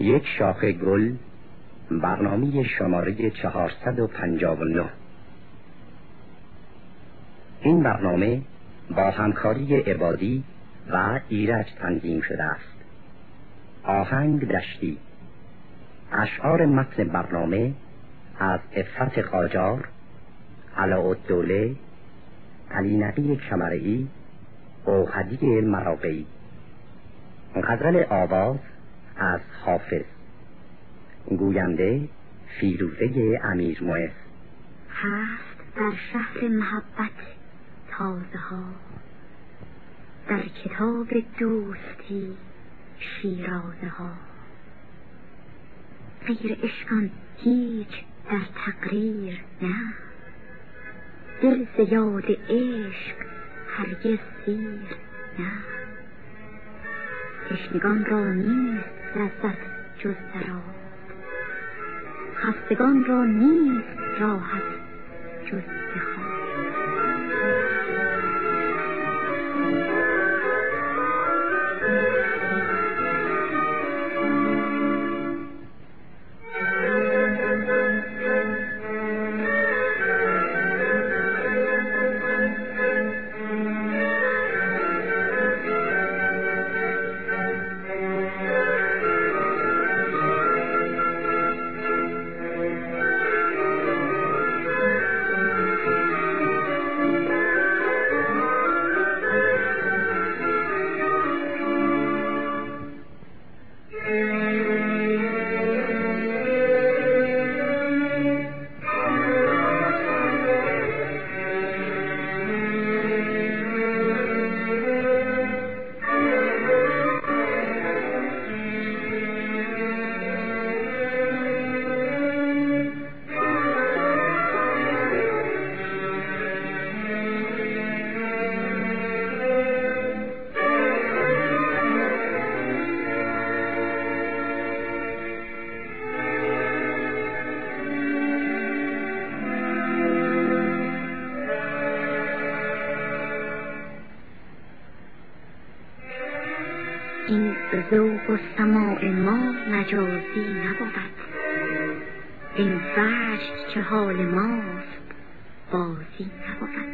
یک شاخه گل برنامه شماره 459 این برنامه با همکاری عبادی و ایرج تنظیم شده است. آهنگ دشتی. اشعار متن برنامه از افت قاجار علاءالدوله علی نقی کمرئی اوهدی مراقعی غزل آواز از حافظ. گوینده فیروزه امیر مویس هست در شهر محبت تازه ها در کتاب دوستی شیرازه ها غیر اشکان هیچ در تقریر نه. دل زیاد عشق هرگز سیر نه. تشنگان را نیست لذت جز دراد خستگان را نیست راحت جز ذوق و سماع ما مجازی نبود. این وجد که حال ماست؟ بازی نبود.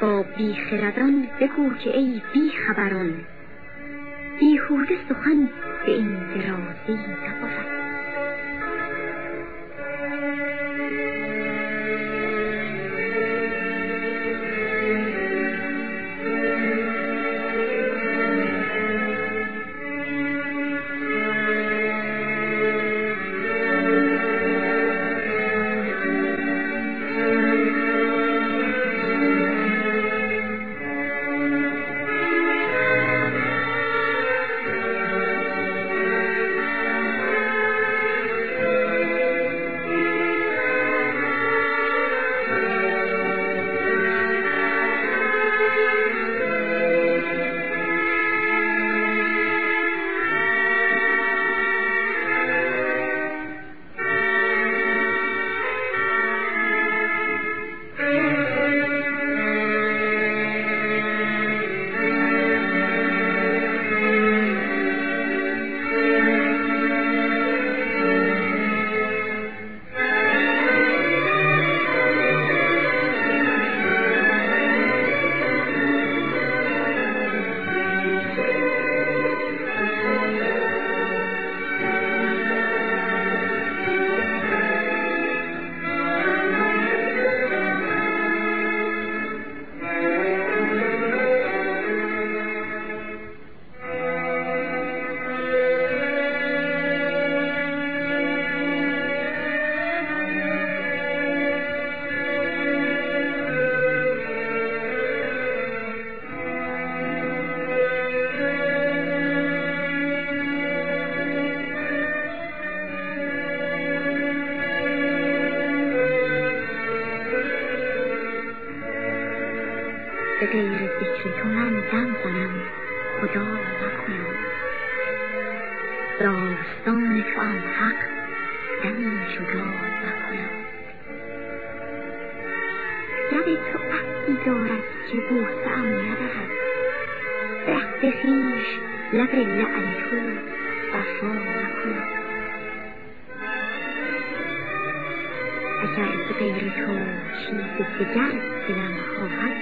با بیخردان بگو که ای بیخبران بیهوده سخن به این درازی نبود. لب لعل تو وفا نکنم اگر به غیر تو چیز دیگر دلم خواهد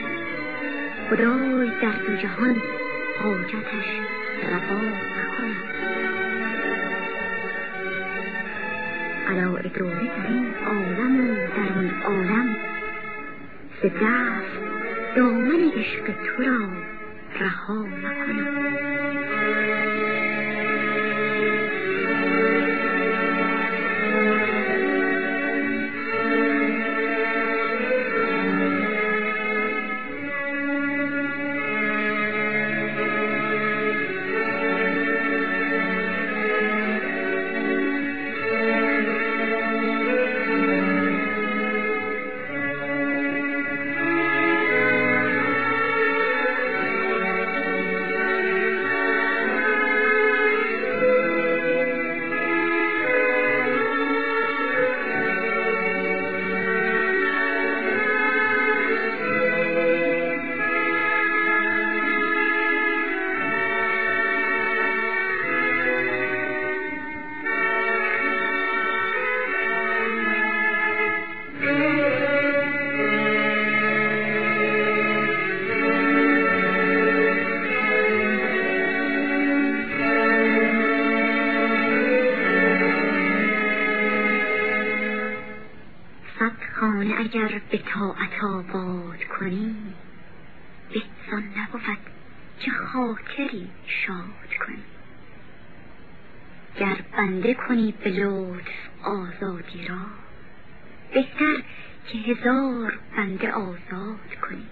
خدای در دو جهان حاجتش روا نکند علا اداره در این عالم و در آن عالم ز دست دامن عشق تو را رها نکنم اگر به طاعت آباد کنی بهتان نبود که خاطری شاد کنی گر بنده کنی به لطف آزادی را بهتر که هزار بنده آزاد کنی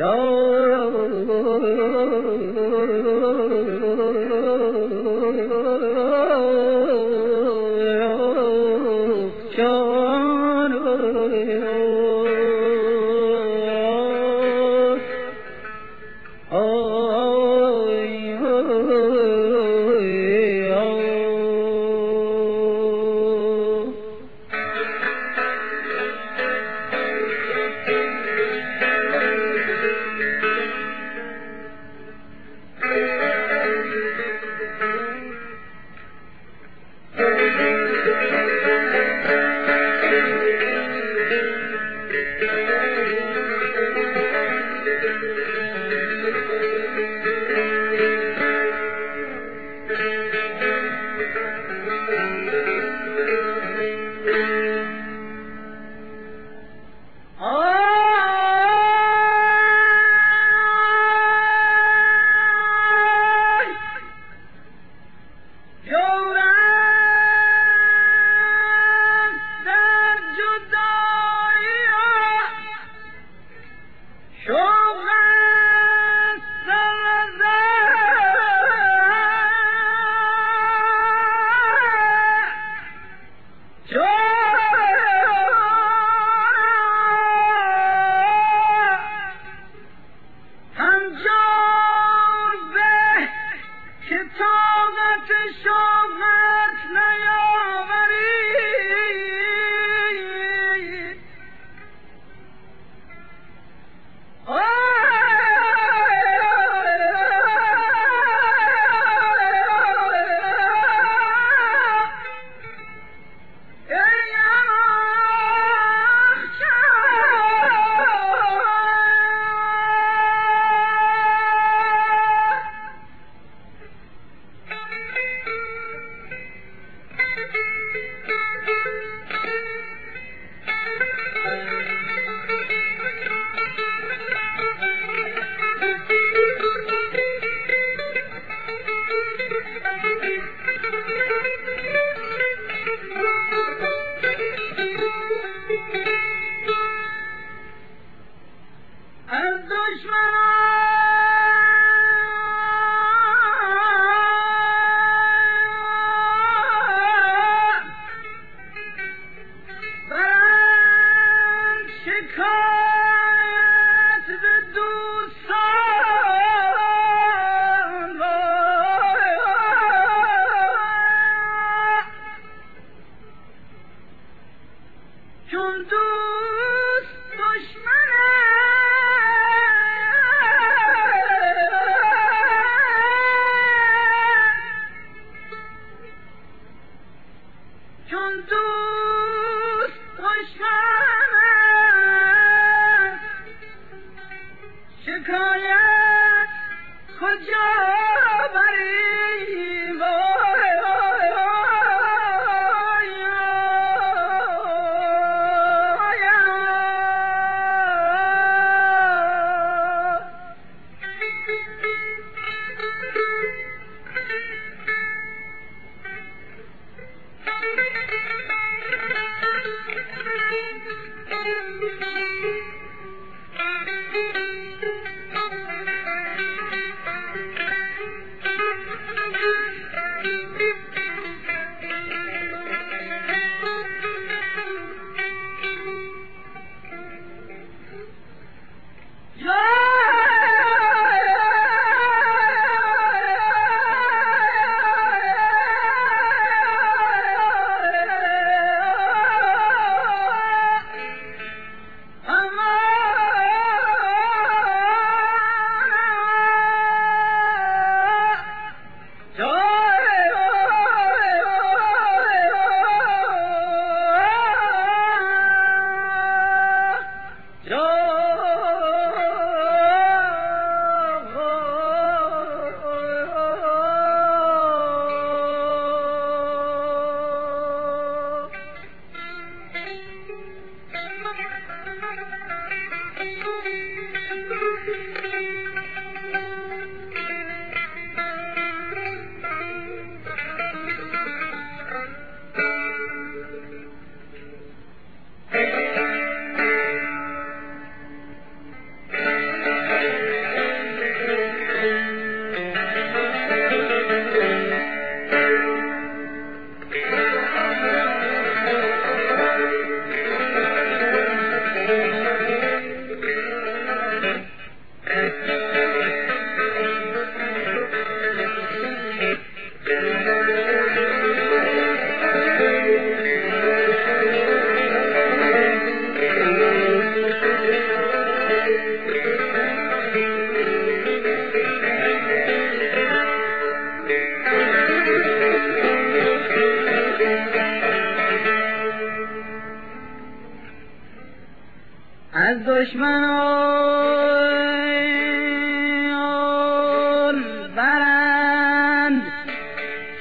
Joe Magnaya Good job.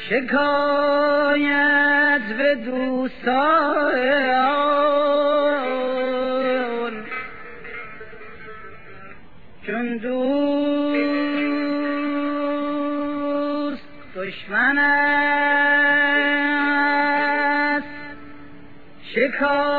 شکایت به دوستان. چون دوست دشمن است شکایت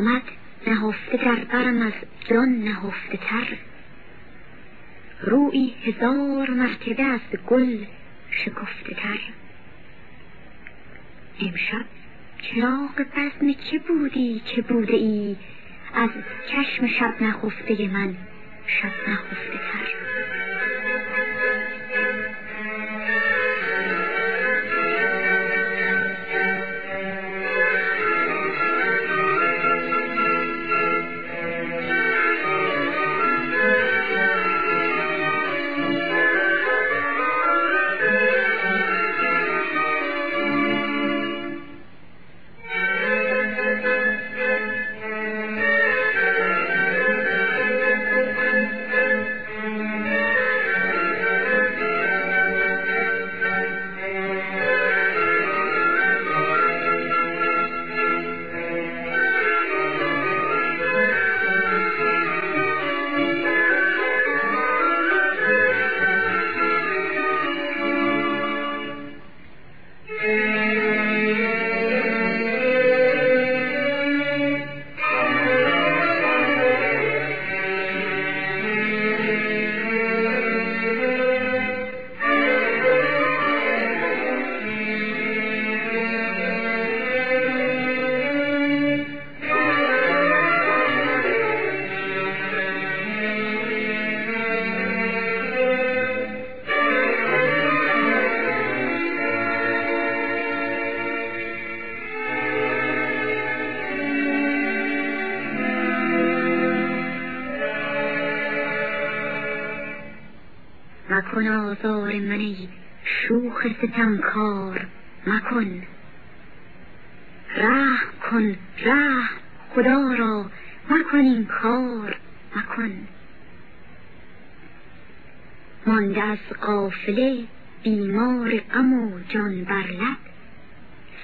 آمد نهفته در برم از جان نهفته تر. روی هزار مرتبه از گل شکفته تر. امشب چراغ بزم چه بودی؟ چه بوده ای؟ از چشم شب نخفته من شب نخفته تر. من شوخ ستمکار مکن. رحم کن رحم. خدا را مکن این کار مکن. مانده از قافله بیمار غم و جان بر لب.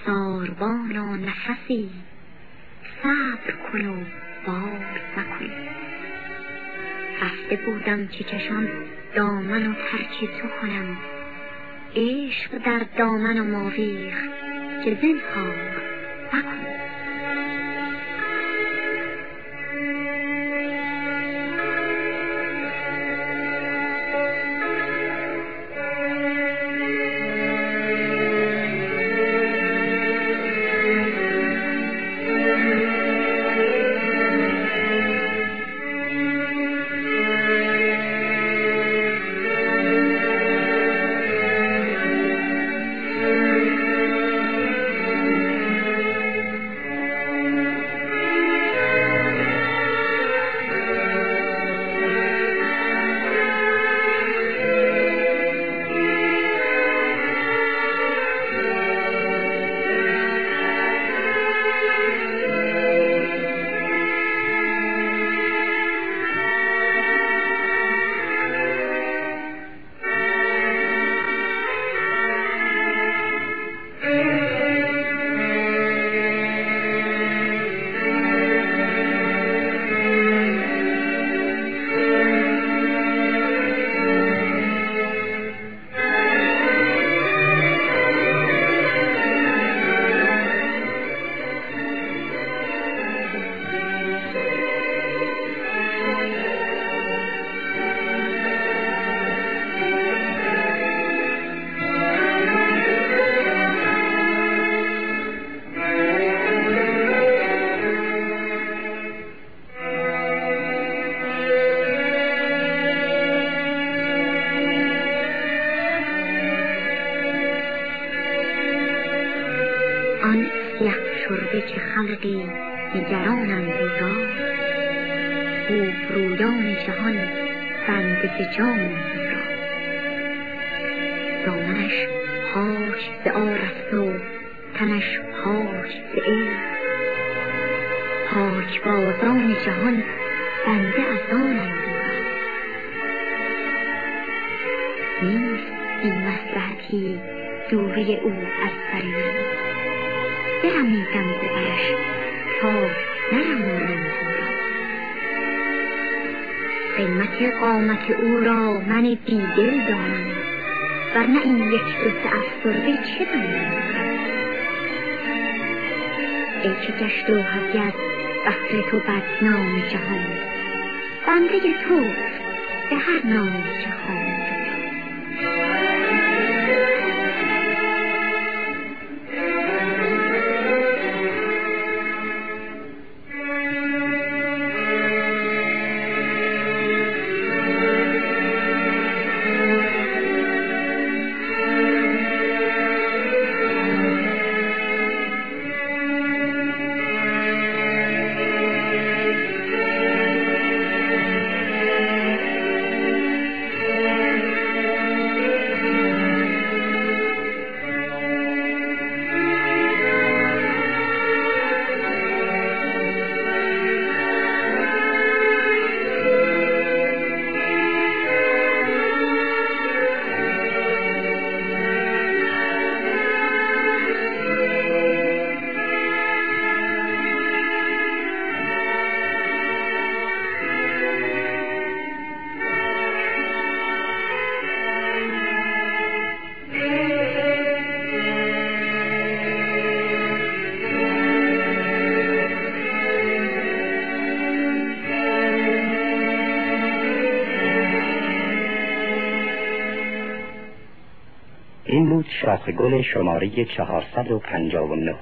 ساربانا نفسی صبر کن و بار. بسته بودم که چشم دامن و ترک تو کنم. عشق در دامن و ماویخ که زنهار مکن خلقی نگرانند او خوب رویان جهان بنده به جانند او را دامنش پاک ز آرست و تنش پاک ز عشق پاک بازان جهان قیمت قامت او را من بیدل دانم ورنه این یک دو سه افسرده چه دانم ای که گشت و از بهر تو بدنام جهان بنده توست به هر نام که شاخ گل شماره 459